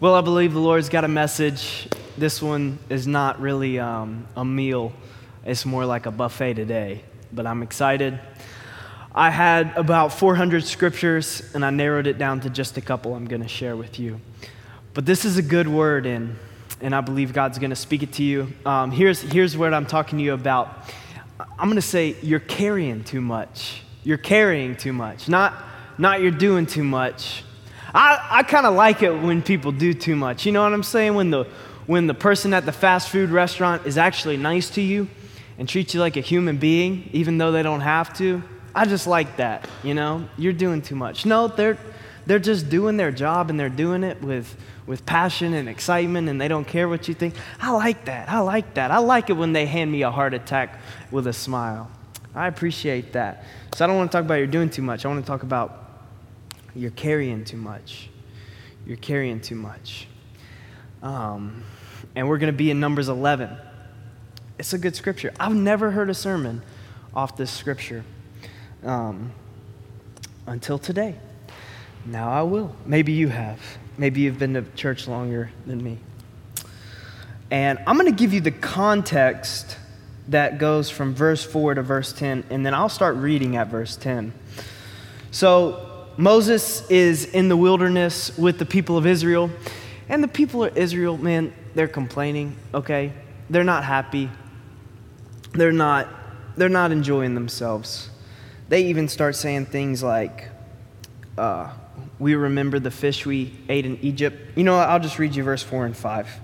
Well, I believe the Lord's got a message. This one is not really um, a meal, it's more like a buffet today, but I'm excited. I had about 400 scriptures, and I narrowed it down to just a couple I'm going to share with you. But this is a good word, and, and I believe God's going to speak it to you. Um, here's, here's what I'm talking to you about. I'm going to say you're carrying too much. You're carrying too much, not, not you're doing too much. I, I kind of like it when people do too much. You know what I'm saying? When the, when the person at the fast food restaurant is actually nice to you and treats you like a human being, even though they don't have to. I just like that, you know? You're doing too much. No, they're, they're just doing their job and they're doing it with, with passion and excitement and they don't care what you think. I like that. I like that. I like it when they hand me a heart attack with a smile. I appreciate that. So I don't want to talk about you're doing too much. I want to talk about you're carrying too much. You're carrying too much. Um, and we're going to be in Numbers 11. It's a good scripture. I've never heard a sermon off this scripture um, until today. Now I will. Maybe you have. Maybe you've been to church longer than me. And I'm going to give you the context that goes from verse 4 to verse 10, and then I'll start reading at verse 10. So, Moses is in the wilderness with the people of Israel. And the people of Israel, man, they're complaining, okay? They're not happy. They're not they're not enjoying themselves. They even start saying things like uh, we remember the fish we ate in Egypt. You know, I'll just read you verse 4 and 5.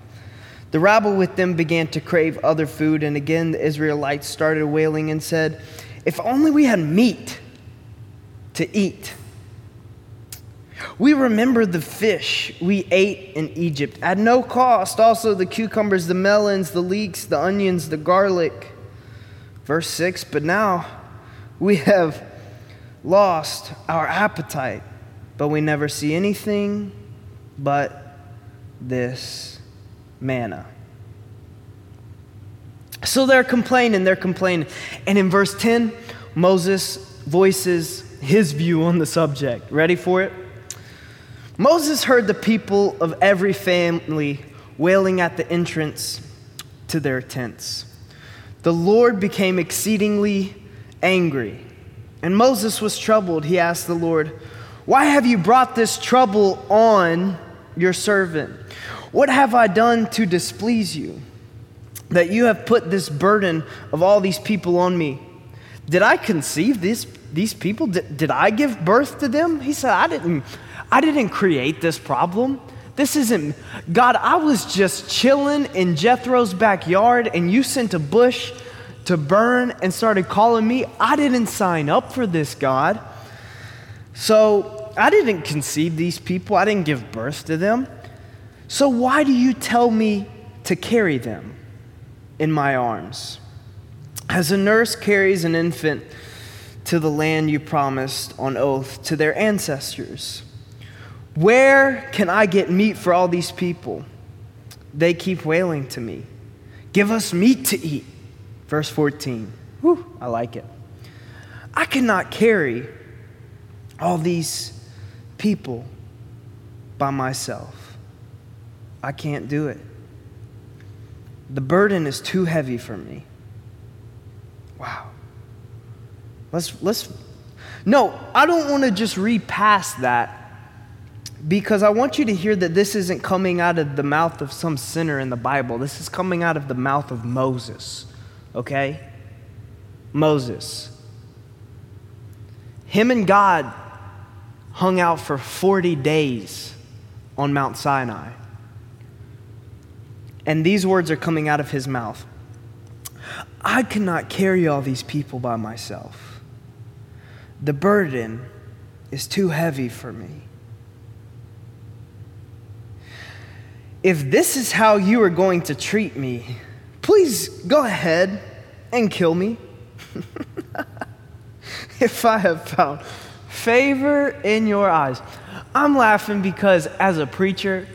The rabble with them began to crave other food, and again the Israelites started wailing and said, If only we had meat to eat. We remember the fish we ate in Egypt at no cost, also the cucumbers, the melons, the leeks, the onions, the garlic. Verse 6 But now we have lost our appetite, but we never see anything but this manna. So they're complaining, they're complaining. And in verse 10, Moses voices his view on the subject. Ready for it? Moses heard the people of every family wailing at the entrance to their tents. The Lord became exceedingly angry, and Moses was troubled. He asked the Lord, Why have you brought this trouble on your servant? What have I done to displease you? That you have put this burden of all these people on me. Did I conceive these, these people? Did, did I give birth to them? He said, I didn't. I didn't create this problem. This isn't, God, I was just chilling in Jethro's backyard and you sent a bush to burn and started calling me. I didn't sign up for this, God. So I didn't conceive these people, I didn't give birth to them. So why do you tell me to carry them in my arms? As a nurse carries an infant to the land you promised on oath to their ancestors. Where can I get meat for all these people? They keep wailing to me. Give us meat to eat. Verse 14. Whew, I like it. I cannot carry all these people by myself. I can't do it. The burden is too heavy for me. Wow. Let's let's No, I don't want to just read past that because I want you to hear that this isn't coming out of the mouth of some sinner in the Bible. This is coming out of the mouth of Moses, okay? Moses. Him and God hung out for 40 days on Mount Sinai. And these words are coming out of his mouth I cannot carry all these people by myself. The burden is too heavy for me. If this is how you are going to treat me, please go ahead and kill me. if I have found favor in your eyes. I'm laughing because as a preacher,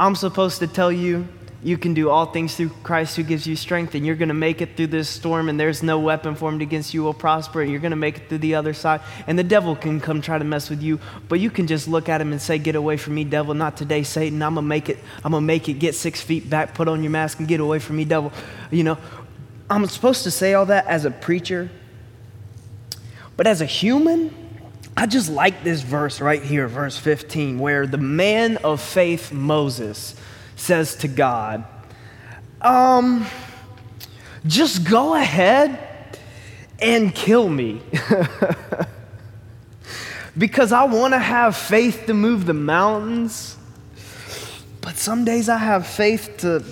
I'm supposed to tell you you can do all things through Christ who gives you strength, and you're going to make it through this storm, and there's no weapon formed against you will prosper, and you're going to make it through the other side. And the devil can come try to mess with you, but you can just look at him and say, Get away from me, devil. Not today, Satan. I'm going to make it. I'm going to make it. Get six feet back, put on your mask, and get away from me, devil. You know, I'm supposed to say all that as a preacher, but as a human, I just like this verse right here, verse 15, where the man of faith, Moses, says to God, um, just go ahead and kill me. because I want to have faith to move the mountains, but some days I have faith to,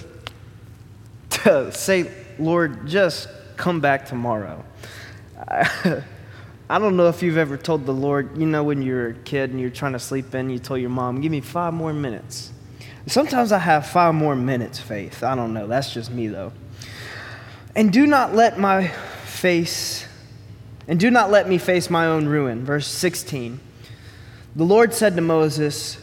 to say, Lord, just come back tomorrow. I don't know if you've ever told the Lord, you know, when you're a kid and you're trying to sleep in, you told your mom, give me five more minutes. Sometimes I have five more minutes faith. I don't know. That's just me, though. And do not let my face, and do not let me face my own ruin. Verse 16. The Lord said to Moses,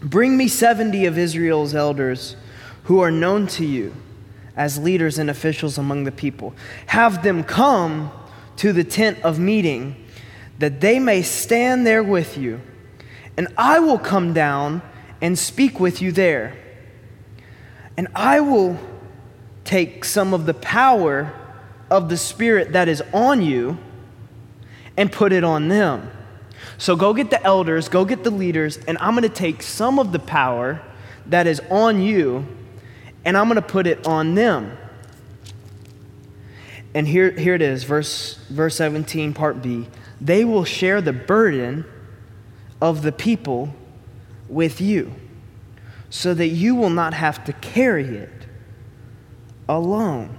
Bring me 70 of Israel's elders who are known to you as leaders and officials among the people. Have them come to the tent of meeting, that they may stand there with you. And I will come down and speak with you there. And I will take some of the power of the Spirit that is on you and put it on them. So go get the elders, go get the leaders, and I'm going to take some of the power that is on you and I'm going to put it on them. And here, here it is, verse, verse 17, part B. They will share the burden of the people with you, so that you will not have to carry it alone.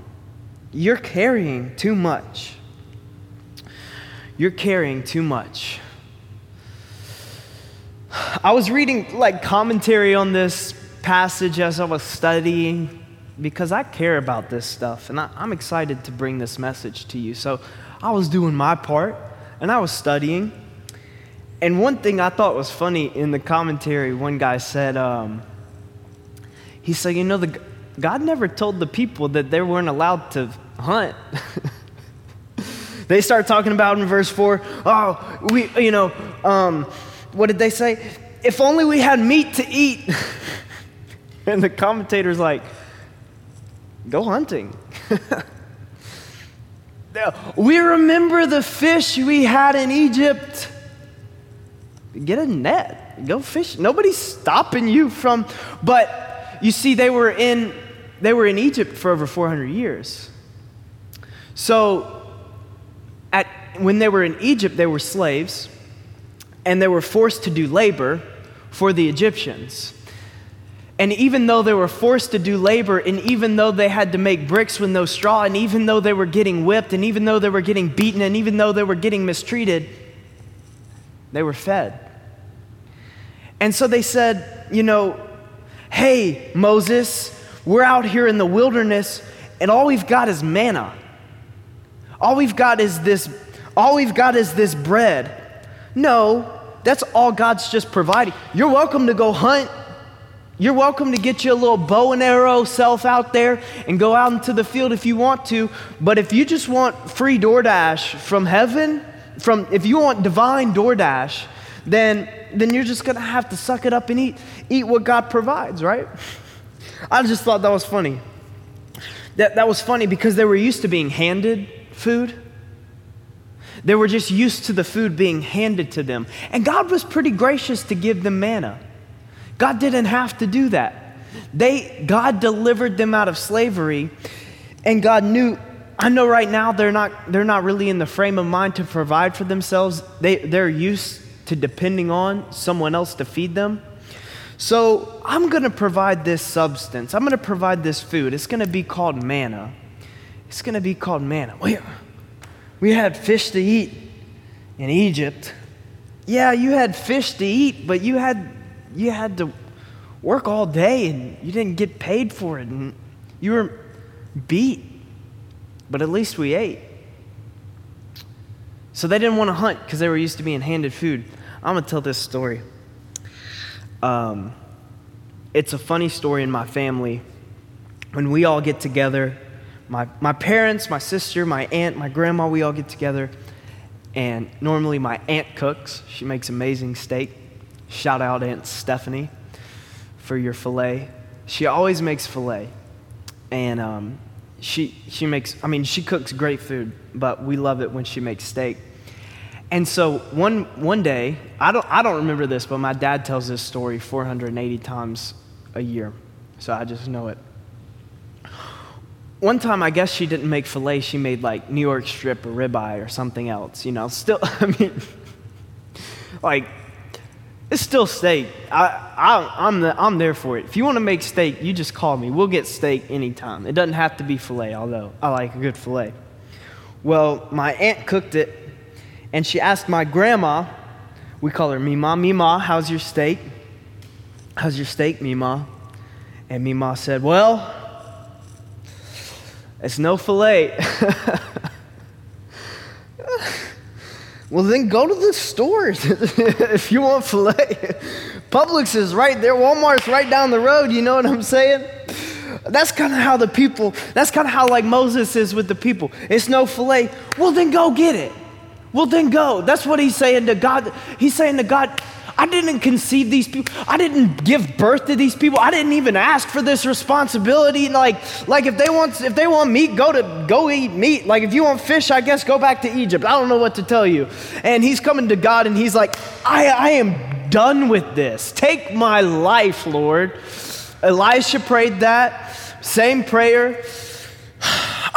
You're carrying too much. You're carrying too much. I was reading like commentary on this passage as I was studying because I care about this stuff and I, am excited to bring this message to you. So I was doing my part and I was studying and one thing I thought was funny in the commentary, one guy said, um, he said, you know, the, God never told the people that they weren't allowed to hunt. they start talking about in verse 4, oh, we, you know, um, what did they say? If only we had meat to eat. and the commentator's like, go hunting. we remember the fish we had in Egypt get a net, go fish. Nobody's stopping you from, but you see, they were in, they were in Egypt for over 400 years. So, at, when they were in Egypt, they were slaves, and they were forced to do labor for the Egyptians. And even though they were forced to do labor, and even though they had to make bricks with no straw, and even though they were getting whipped, and even though they were getting beaten, and even though they were getting mistreated, they were fed. And so they said, you know, hey, Moses, we're out here in the wilderness and all we've got is manna. All we've got is this all we've got is this bread. No, that's all God's just providing. You're welcome to go hunt. You're welcome to get you a little bow and arrow self out there and go out into the field if you want to. But if you just want free DoorDash from heaven, from if you want divine DoorDash, then, then you're just going to have to suck it up and eat, eat what God provides, right? I just thought that was funny. That, that was funny because they were used to being handed food. They were just used to the food being handed to them. And God was pretty gracious to give them manna. God didn't have to do that. They, God delivered them out of slavery, and God knew I know right now they're not, they're not really in the frame of mind to provide for themselves. They, they're used to depending on someone else to feed them. So I'm going to provide this substance. I'm going to provide this food. It's going to be called manna. It's going to be called manna. We, we had fish to eat in Egypt. Yeah, you had fish to eat, but you had, you had to work all day and you didn't get paid for it. And you were beat, but at least we ate. So they didn't want to hunt because they were used to being handed food. I'm going to tell this story. Um, it's a funny story in my family. when we all get together, my, my parents, my sister, my aunt, my grandma, we all get together. And normally my aunt cooks. She makes amazing steak. Shout out Aunt Stephanie for your filet. She always makes filet. And um, she, she makes, I mean, she cooks great food, but we love it when she makes steak. And so one, one day, I don't, I don't remember this, but my dad tells this story 480 times a year. So I just know it. One time, I guess she didn't make filet, she made like New York strip or ribeye or something else, you know. Still, I mean, like, it's still steak. I, I, I'm, the, I'm there for it. If you want to make steak, you just call me. We'll get steak anytime. It doesn't have to be filet, although I like a good filet. Well, my aunt cooked it, and she asked my grandma, we call her Mima, Mima, how's your steak? How's your steak, Mima? And Mima said, Well, it's no filet. well, then go to the stores if you want filet. Publix is right there, Walmart's right down the road, you know what I'm saying? That's kind of how the people, that's kind of how like Moses is with the people. It's no filet. Well, then go get it. Well, then go. That's what he's saying to God. He's saying to God, I didn't conceive these people. I didn't give birth to these people. I didn't even ask for this responsibility. Like, like if they want if they want meat, go to go eat meat. Like if you want fish, I guess go back to Egypt. I don't know what to tell you. And he's coming to God and he's like, I, I am done with this. Take my life, Lord. Elisha prayed that. Same prayer.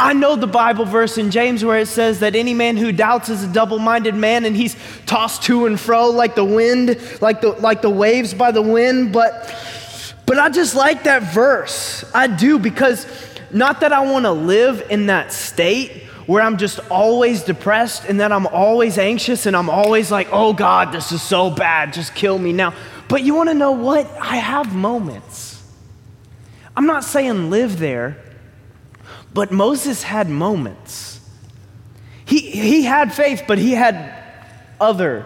I know the Bible verse in James where it says that any man who doubts is a double minded man and he's tossed to and fro like the wind, like the, like the waves by the wind. But, but I just like that verse. I do because not that I want to live in that state where I'm just always depressed and that I'm always anxious and I'm always like, oh God, this is so bad, just kill me now. But you want to know what? I have moments. I'm not saying live there. But Moses had moments. He, he had faith, but he had other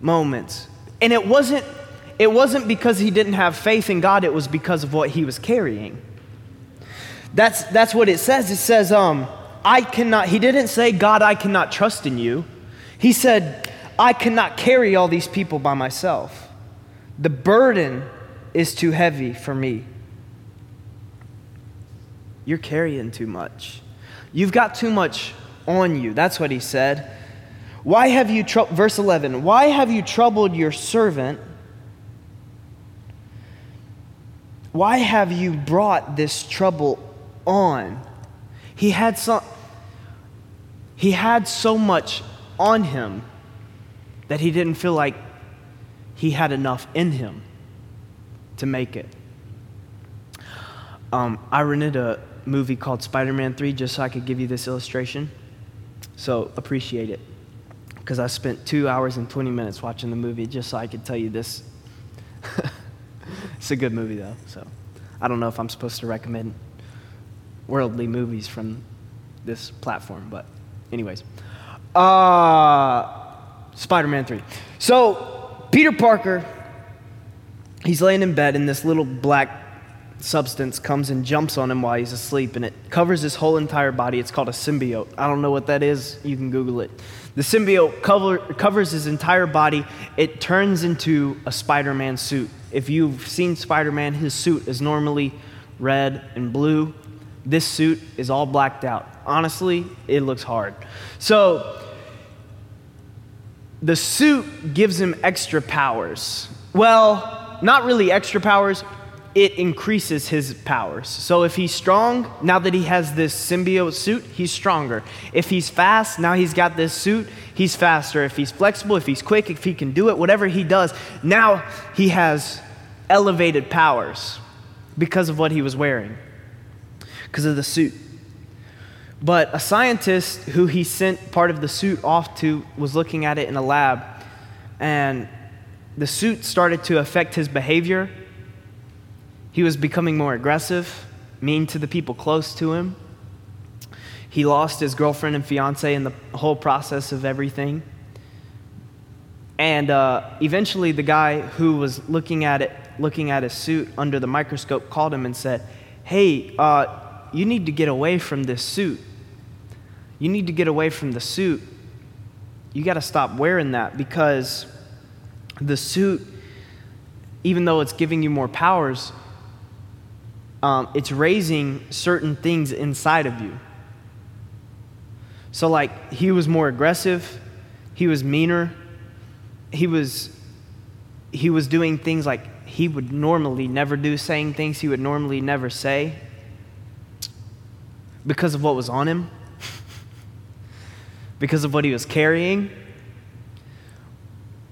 moments. And it wasn't, it wasn't because he didn't have faith in God, it was because of what he was carrying. That's, that's what it says. It says, um, I cannot, he didn't say, God, I cannot trust in you. He said, I cannot carry all these people by myself. The burden is too heavy for me. You're carrying too much. You've got too much on you. That's what he said. Why have you, tr- verse 11, why have you troubled your servant? Why have you brought this trouble on? He had some, he had so much on him that he didn't feel like he had enough in him to make it. Um, I rented a, movie called Spider Man 3 just so I could give you this illustration. So appreciate it. Because I spent two hours and 20 minutes watching the movie just so I could tell you this. it's a good movie, though. So I don't know if I'm supposed to recommend worldly movies from this platform, but, anyways. Uh, Spider Man 3. So, Peter Parker, he's laying in bed in this little black substance comes and jumps on him while he's asleep, and it covers his whole entire body. It's called a symbiote. I don't know what that is. You can Google it. The symbiote cover, covers his entire body. It turns into a Spider Man suit. If you've seen Spider Man, his suit is normally red and blue. This suit is all blacked out. Honestly, it looks hard. So, the suit gives him extra powers. Well, not really extra powers, it increases his powers. So if he's strong, now that he has this symbiote suit, he's stronger. If he's fast, now he's got this suit, he's faster. If he's flexible, if he's quick, if he can do it, whatever he does, now he has elevated powers because of what he was wearing, because of the suit. But a scientist who he sent part of the suit off to was looking at it in a lab, and the suit started to affect his behavior he was becoming more aggressive, mean to the people close to him. He lost his girlfriend and fiance in the whole process of everything. And uh, eventually, the guy who was looking at it, looking at his suit under the microscope, called him and said, hey, uh, you need to get away from this suit. You need to get away from the suit. You got to stop wearing that because the suit, even though it's giving you more powers, um, it's raising certain things inside of you. So, like, he was more aggressive, he was meaner, he was, he was doing things like he would normally never do, saying things he would normally never say because of what was on him, because of what he was carrying.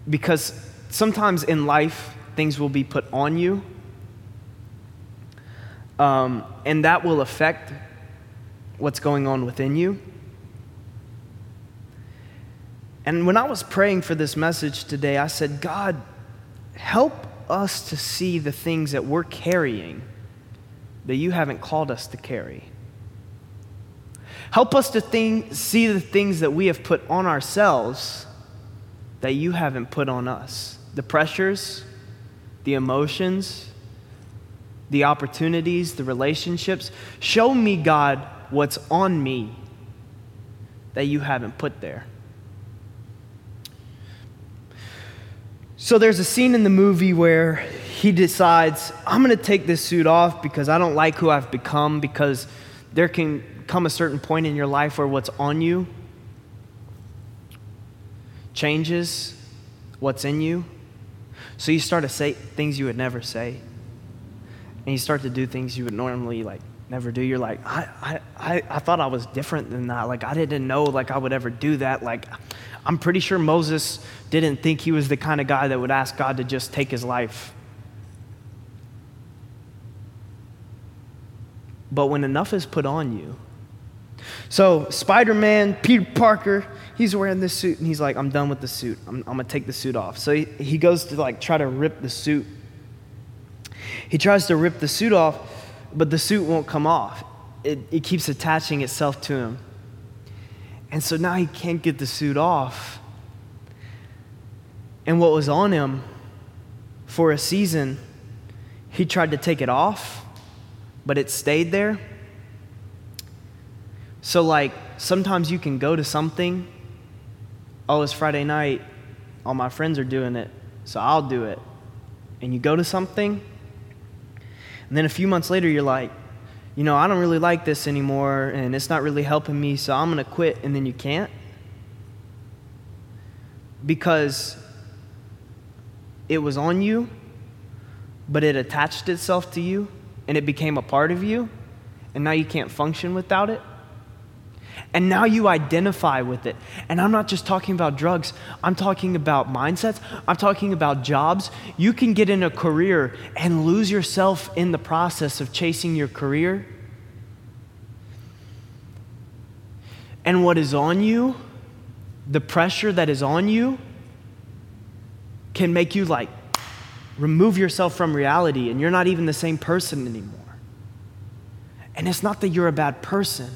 Because sometimes in life, things will be put on you, um, and that will affect what's going on within you. And when I was praying for this message today, I said, God, help us to see the things that we're carrying that you haven't called us to carry. Help us to think, see the things that we have put on ourselves that you haven't put on us the pressures, the emotions, the opportunities, the relationships. Show me, God, what's on me that you haven't put there. So there's a scene in the movie where he decides, I'm going to take this suit off because I don't like who I've become, because there can come a certain point in your life where what's on you changes what's in you. So you start to say things you would never say. And you start to do things you would normally like never do. You're like, I, I, I thought I was different than that. Like I didn't know like I would ever do that. Like I'm pretty sure Moses didn't think he was the kind of guy that would ask God to just take his life. But when enough is put on you, so, Spider Man, Peter Parker, he's wearing this suit and he's like, I'm done with the suit. I'm, I'm to take the suit off. So, he, he goes to like try to rip the suit. He tries to rip the suit off, but the suit won't come off. It, it keeps attaching itself to him. And so now he can't get the suit off. And what was on him for a season, he tried to take it off, but it stayed there. So, like, sometimes you can go to something, oh, it's Friday night, all my friends are doing it, so I'll do it. And you go to something, and then a few months later, you're like, you know, I don't really like this anymore, and it's not really helping me, so I'm going to quit, and then you can't. Because it was on you, but it attached itself to you, and it became a part of you, and now you can't function without it. And now you identify with it. And I'm not just talking about drugs, I'm talking about mindsets, I'm talking about jobs. You can get in a career and lose yourself in the process of chasing your career. And what is on you, the pressure that is on you, can make you like remove yourself from reality and you're not even the same person anymore. And it's not that you're a bad person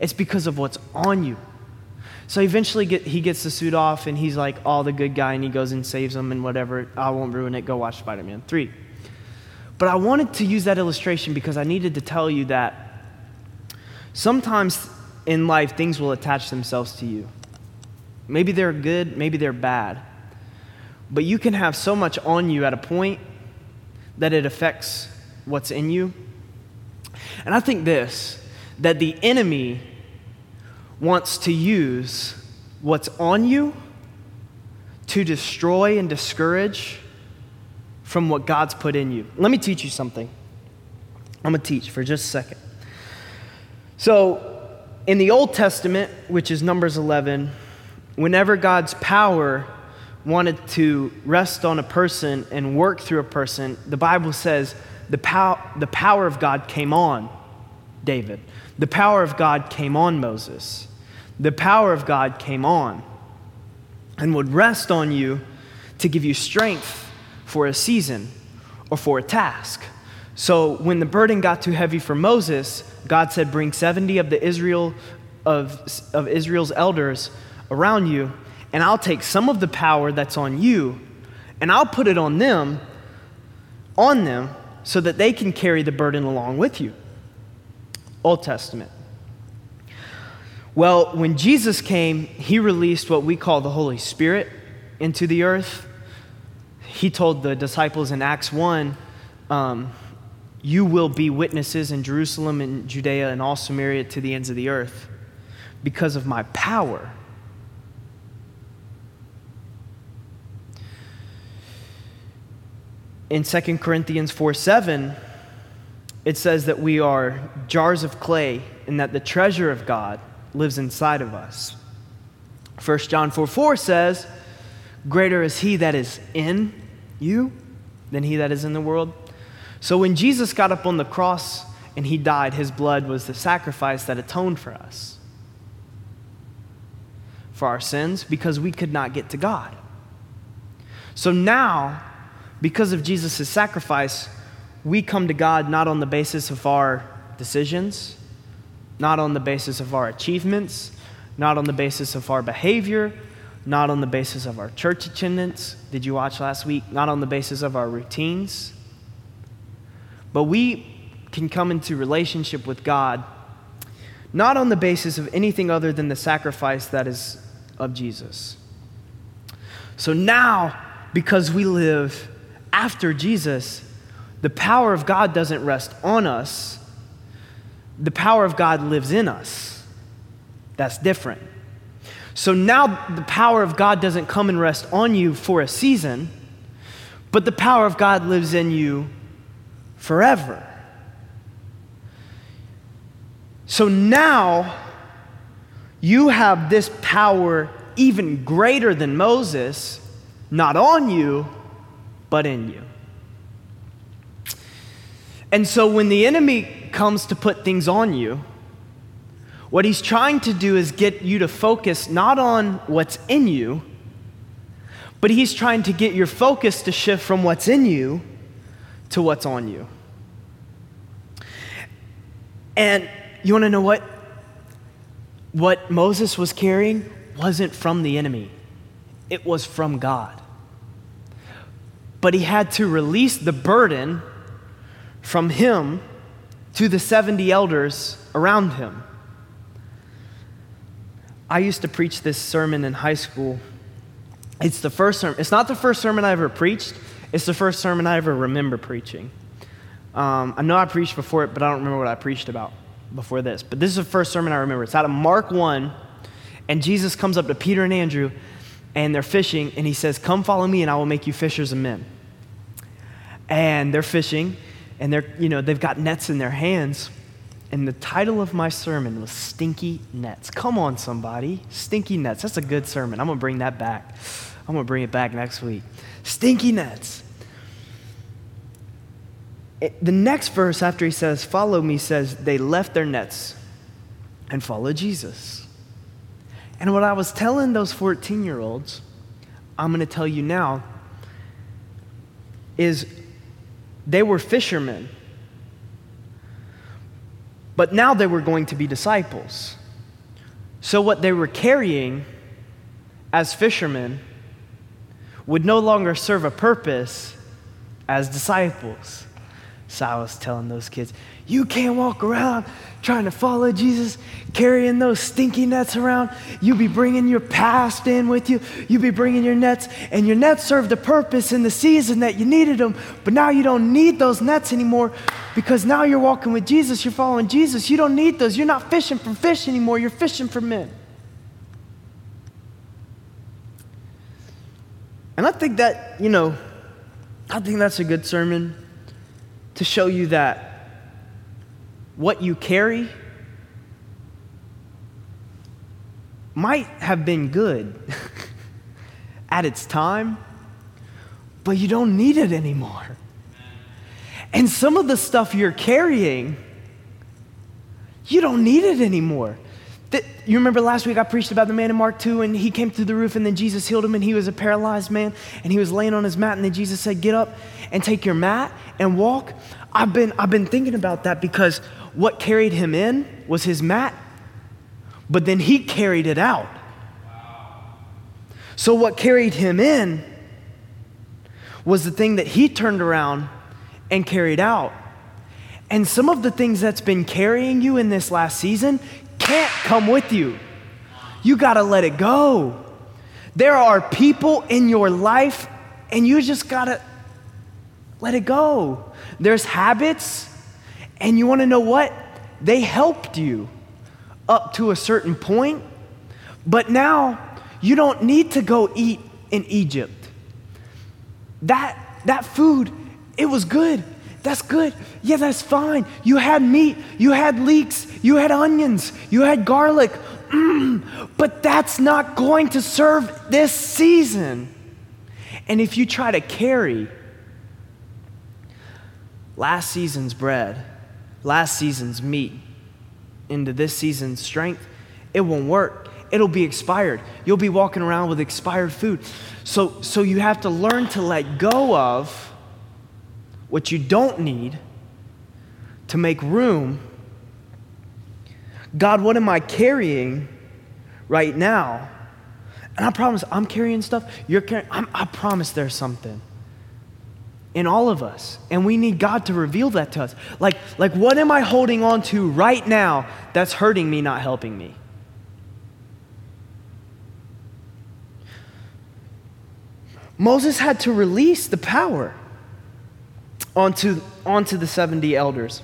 it's because of what's on you. So eventually get, he gets the suit off and he's like all the good guy and he goes and saves them and whatever. I won't ruin it. Go watch Spider Man 3. But I wanted to use that illustration because I needed to tell you that sometimes in life things will attach themselves to you. Maybe they're good, maybe they're bad. But you can have so much on you at a point that it affects what's in you. And I think this that the enemy wants to use what's on you to destroy and discourage from what God's put in you. Let me teach you something. I'm going to teach for just a second. So, in the Old Testament, which is Numbers 11, whenever God's power wanted to rest on a person and work through a person, the Bible says the, pow- the power of God came on David. The power of God came on Moses. The power of God came on and would rest on you to give you strength for a season or for a task. So when the burden got too heavy for Moses, God said, Bring 70 of the Israel of, of Israel's elders around you, and I'll take some of the power that's on you, and I'll put it on them, on them, so that they can carry the burden along with you. Old Testament. Well, when Jesus came, he released what we call the Holy Spirit into the earth. He told the disciples in Acts 1 um, You will be witnesses in Jerusalem and Judea and all Samaria to the ends of the earth because of my power. In 2 Corinthians 4 7, it says that we are jars of clay and that the treasure of God lives inside of us. 1 John 4 4 says, Greater is he that is in you than he that is in the world. So when Jesus got up on the cross and he died, his blood was the sacrifice that atoned for us, for our sins, because we could not get to God. So now, because of Jesus' sacrifice, we come to God not on the basis of our decisions, not on the basis of our achievements, not on the basis of our behavior, not on the basis of our church attendance. Did you watch last week? Not on the basis of our routines. But we can come into relationship with God not on the basis of anything other than the sacrifice that is of Jesus. So now, because we live after Jesus, the power of God doesn't rest on us, the power of God lives in us. That's different. So now the power of God doesn't come and rest on you for a season, but the power of God lives in you forever. So now you have this power even greater than Moses, not on you, but in you. And so when the enemy comes to put things on you, what he's trying to do is get you to focus not on what's in you, but he's trying to get your focus to shift from what's in you to what's on you. And you want to know what? What Moses was carrying wasn't from the enemy, it was from God. But he had to release the burden from him to the 70 elders around him. I used to preach this sermon in high school. It's the first sermon. It's not the first sermon I ever preached. It's the first sermon I ever remember preaching. Um, I know I preached before it, but I don't remember what I preached about before this. But this is the first sermon I remember. It's out of Mark 1, and Jesus comes up to Peter and Andrew, and they're fishing, and he says, Come follow me, and I will make you fishers of men. And they're fishing, and they're, you know, they've got nets in their hands. And the title of my sermon was Stinky Nets. Come on, somebody. Stinky Nets. That's a good sermon. I'm going to bring that back. I'm going to bring it back next week. Stinky Nets. It, the next verse after he says, Follow me, says, They left their nets and followed Jesus. And what I was telling those 14 year olds, I'm going to tell you now, is they were fishermen but now they were going to be disciples. So, what they were carrying as fishermen would no longer serve a purpose as disciples. So, I was telling those kids, you can't walk around trying to follow Jesus, carrying those stinky nets around. You be bringing your past in with you. You be bringing your nets, and your nets served a purpose in the season that you needed them. But now you don't need those nets anymore because now you're walking with Jesus. You're following Jesus. You don't need those. You're not fishing for fish anymore. You're fishing for men. And I think that, you know, I think that's a good sermon to show you that what you carry might have been good at its time, but you don't need it anymore. And some of the stuff you're carrying, you don't need it anymore. You remember last week I preached about the man in Mark 2 and he came through the roof and then Jesus healed him and he was a paralyzed man and he was laying on his mat and then Jesus said, Get up and take your mat and walk. I've been, I've been thinking about that because what carried him in was his mat, but then he carried it out. So, what carried him in was the thing that he turned around and carried out. And some of the things that's been carrying you in this last season can't come with you. You got to let it go. There are people in your life, and you just got to let it go. There's habits, and you want to know what? They helped you up to a certain point, but now you don't need to go eat in Egypt. That, that food, it was good. That's good. Yeah, that's fine. You had meat, you had leeks, you had onions, you had garlic. Mm, but that's not going to serve this season. And if you try to carry last season's bread, last season's meat into this season's strength, it won't work. It'll be expired. You'll be walking around with expired food. So, so you have to learn to let go of what you don't need to make room. God, what am I carrying right now? And I promise, I'm carrying stuff. You're carrying, I'm, I promise there's something in all of us. And we need God to reveal that to us. Like, like what am I holding on to right now that's hurting me, not helping me? Moses had to release the power onto, onto the 70 elders.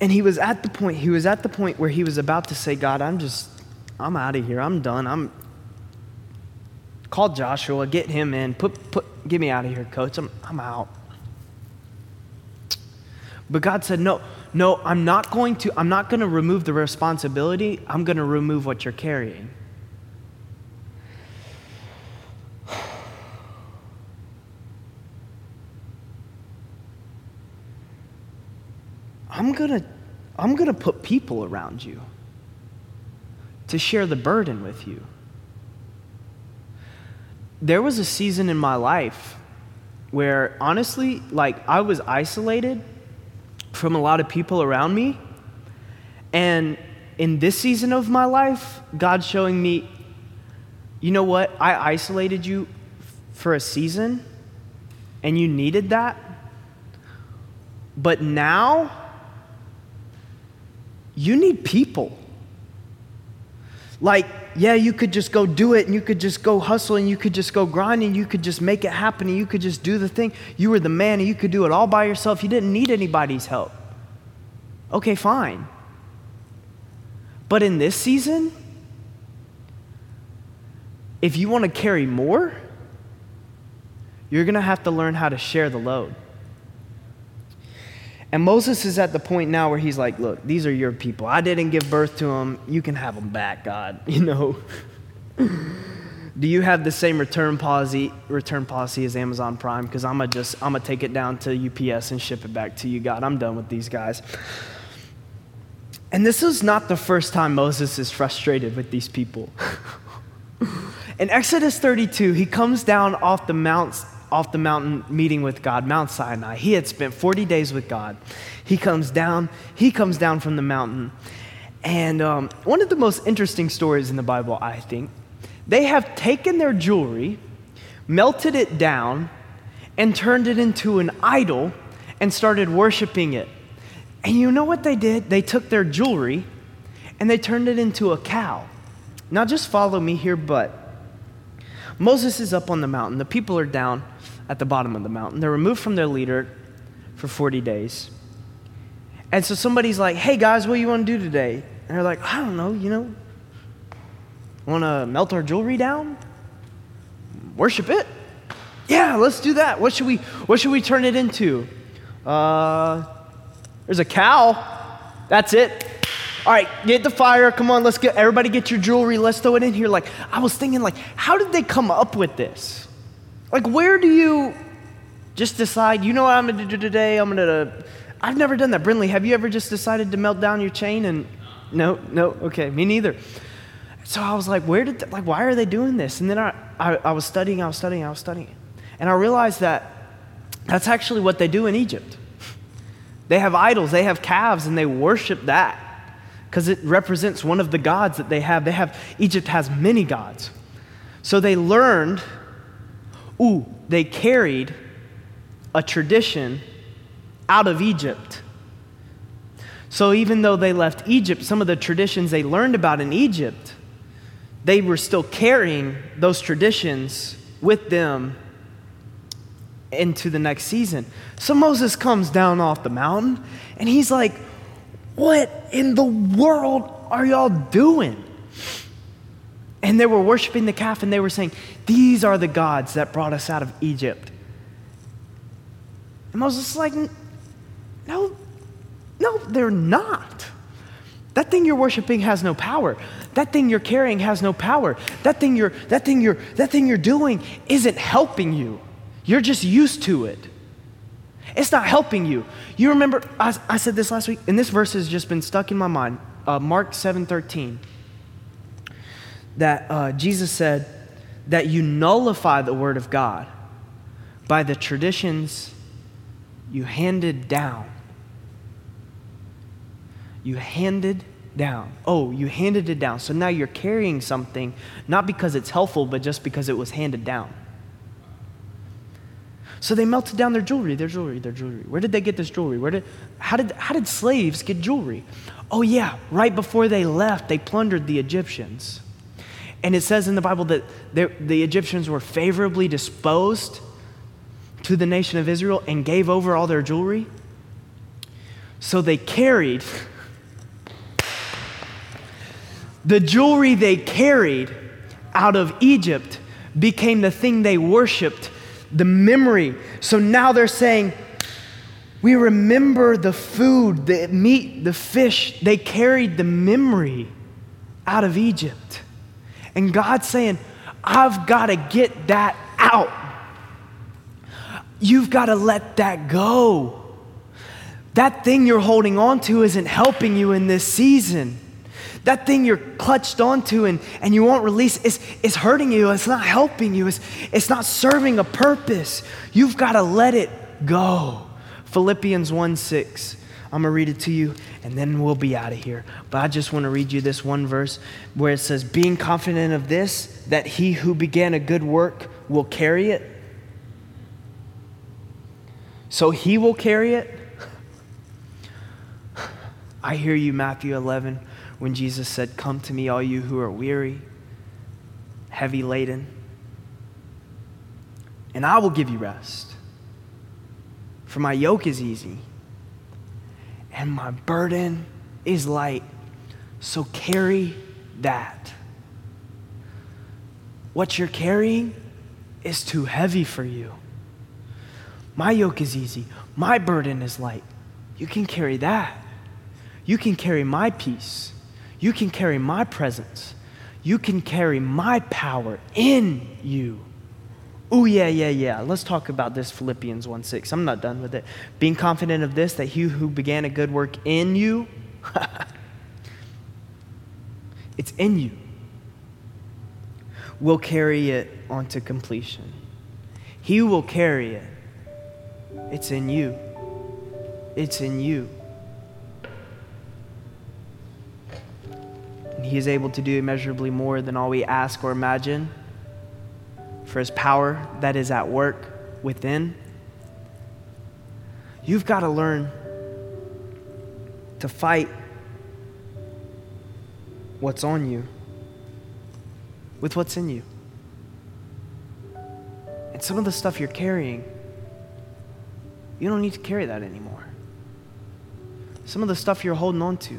And he was at the point, he was at the point where he was about to say, God, I'm just, I'm out of here. I'm done. I'm call Joshua, get him in, put, put, get me out of here, coach. I'm, I'm out. But God said, no, no, I'm not going to, I'm not going to remove the responsibility. I'm going to remove what you're carrying. I'm going to I'm going to put people around you to share the burden with you. There was a season in my life where honestly, like I was isolated from a lot of people around me. And in this season of my life, God's showing me, you know what? I isolated you for a season and you needed that. But now, you need people. Like, yeah, you could just go do it and you could just go hustle and you could just go grind and you could just make it happen and you could just do the thing. You were the man and you could do it all by yourself. You didn't need anybody's help. Okay, fine. But in this season, if you want to carry more, you're going to have to learn how to share the load. And Moses is at the point now where he's like, Look, these are your people. I didn't give birth to them. You can have them back, God. You know? Do you have the same return policy, return policy as Amazon Prime? Because I'm going to just, I'm going to take it down to UPS and ship it back to you, God. I'm done with these guys. And this is not the first time Moses is frustrated with these people. In Exodus 32, he comes down off the mounts off the mountain meeting with God, Mount Sinai. He had spent 40 days with God. He comes down, he comes down from the mountain. And um, one of the most interesting stories in the Bible, I think, they have taken their jewelry, melted it down, and turned it into an idol and started worshiping it. And you know what they did? They took their jewelry and they turned it into a cow. Now, just follow me here, but Moses is up on the mountain. The people are down at the bottom of the mountain. They're removed from their leader for 40 days. And so somebody's like, hey guys, what do you want to do today? And they're like, I don't know, you know, want to melt our jewelry down? Worship it? Yeah, let's do that. What should we, what should we turn it into? Uh, there's a cow. That's it. All right, get the fire. Come on, let's get everybody get your jewelry. Let's throw it in here. Like, I was thinking, like, how did they come up with this? Like, where do you just decide, you know what I'm going to do today? I'm going to. I've never done that. Brinley, have you ever just decided to melt down your chain and. No, no, okay, me neither. So I was like, where did, like, why are they doing this? And then I, I, I was studying, I was studying, I was studying. And I realized that that's actually what they do in Egypt. They have idols, they have calves, and they worship that because it represents one of the gods that they have. They have, Egypt has many gods. So they learned ooh, they carried a tradition out of Egypt. So even though they left Egypt, some of the traditions they learned about in Egypt, they were still carrying those traditions with them into the next season. So Moses comes down off the mountain and he's like, What in the world are y'all doing? And they were worshiping the calf and they were saying, These are the gods that brought us out of Egypt. And Moses is like, No, no, they're not. That thing you're worshiping has no power. That thing you're carrying has no power. That thing you're, that thing you're, that thing you're doing isn't helping you. You're just used to it. It's not helping you. You remember, I, I said this last week, and this verse has just been stuck in my mind. Uh, Mark 7 13. That uh, Jesus said that you nullify the word of God by the traditions you handed down you handed down. Oh, you handed it down. So now you're carrying something not because it's helpful, but just because it was handed down. So they melted down their jewelry, their jewelry, their jewelry. Where did they get this jewelry? Where did, how, did, how did slaves get jewelry? Oh, yeah, right before they left, they plundered the Egyptians. And it says in the Bible that the Egyptians were favorably disposed to the nation of Israel and gave over all their jewelry. So they carried the jewelry they carried out of Egypt became the thing they worshiped, the memory. So now they're saying, we remember the food, the meat, the fish. They carried the memory out of Egypt. And God's saying, I've got to get that out. You've got to let that go. That thing you're holding on to isn't helping you in this season. That thing you're clutched onto and, and you won't release is, is hurting you. It's not helping you. It's, it's not serving a purpose. You've got to let it go. Philippians 1 6. I'm going to read it to you and then we'll be out of here. But I just want to read you this one verse where it says, Being confident of this, that he who began a good work will carry it. So he will carry it. I hear you, Matthew 11 when Jesus said, Come to me, all you who are weary, heavy laden, and I will give you rest. For my yoke is easy, and my burden is light. So carry that. What you're carrying is too heavy for you. My yoke is easy, my burden is light. You can carry that. You can carry my peace. You can carry my presence. You can carry my power in you. Oh, yeah, yeah, yeah. Let's talk about this Philippians 1 6. I'm not done with it. Being confident of this, that he who began a good work in you, it's in you, will carry it onto completion. He will carry it. It's in you. It's in you. And He is able to do immeasurably more than all we ask or imagine for His power that is at work within. You've got to learn to fight what's on you with what's in you. And some of the stuff you're carrying, you don't need to carry that anymore. Some of the stuff you're holding on to,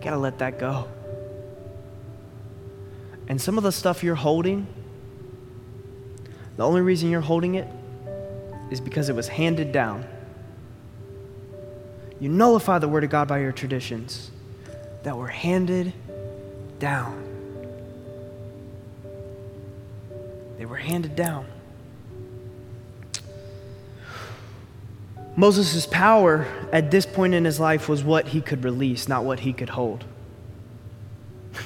got to let that go. And some of the stuff you're holding, the only reason you're holding it is because it was handed down. You nullify the Word of God by your traditions that were handed down. They were handed down. Moses' power at this point in his life was what he could release, not what he could hold.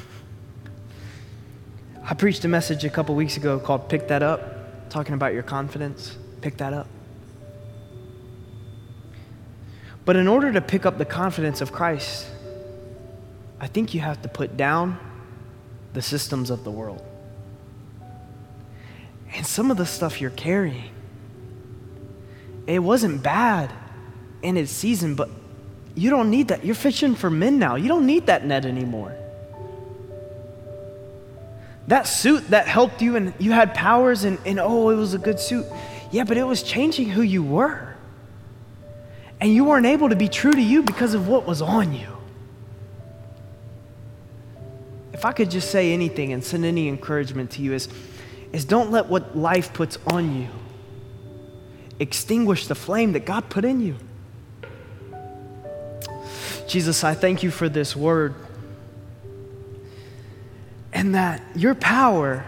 I preached a message a couple weeks ago called Pick That Up, talking about your confidence. Pick that up. But in order to pick up the confidence of Christ, I think you have to put down the systems of the world. And some of the stuff you're carrying It wasn't bad in its season, but you don't need that. You're fishing for men now. You don't need that net anymore. That suit that helped you and you had powers and, and oh, it was a good suit. Yeah, but it was changing who you were. And you weren't able to be true to you because of what was on you. If I could just say anything and send any encouragement to you is, is don't let what life puts on you extinguish the flame that God put in you. Jesus, I thank you for this word and that your power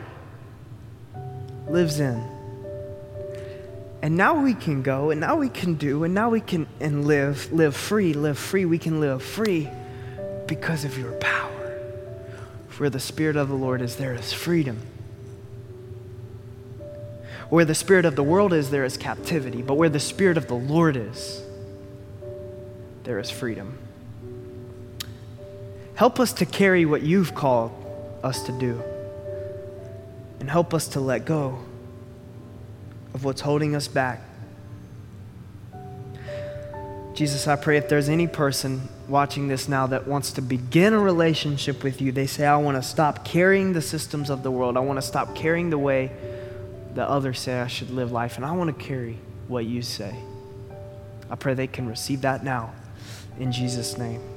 lives in. And now we can go, and now we can do, and now we can and live, live free, live free. We can live free because of your power. Where the Spirit of the Lord is, there is freedom. Where the Spirit of the world is, there is captivity. But where the Spirit of the Lord is, there is freedom. Help us to carry what you've called us to do. And help us to let go of what's holding us back. Jesus, I pray if there's any person watching this now that wants to begin a relationship with you, they say, I want to stop carrying the systems of the world. I want to stop carrying the way the others say I should live life, and I want to carry what you say. I pray they can receive that now. In Jesus' name.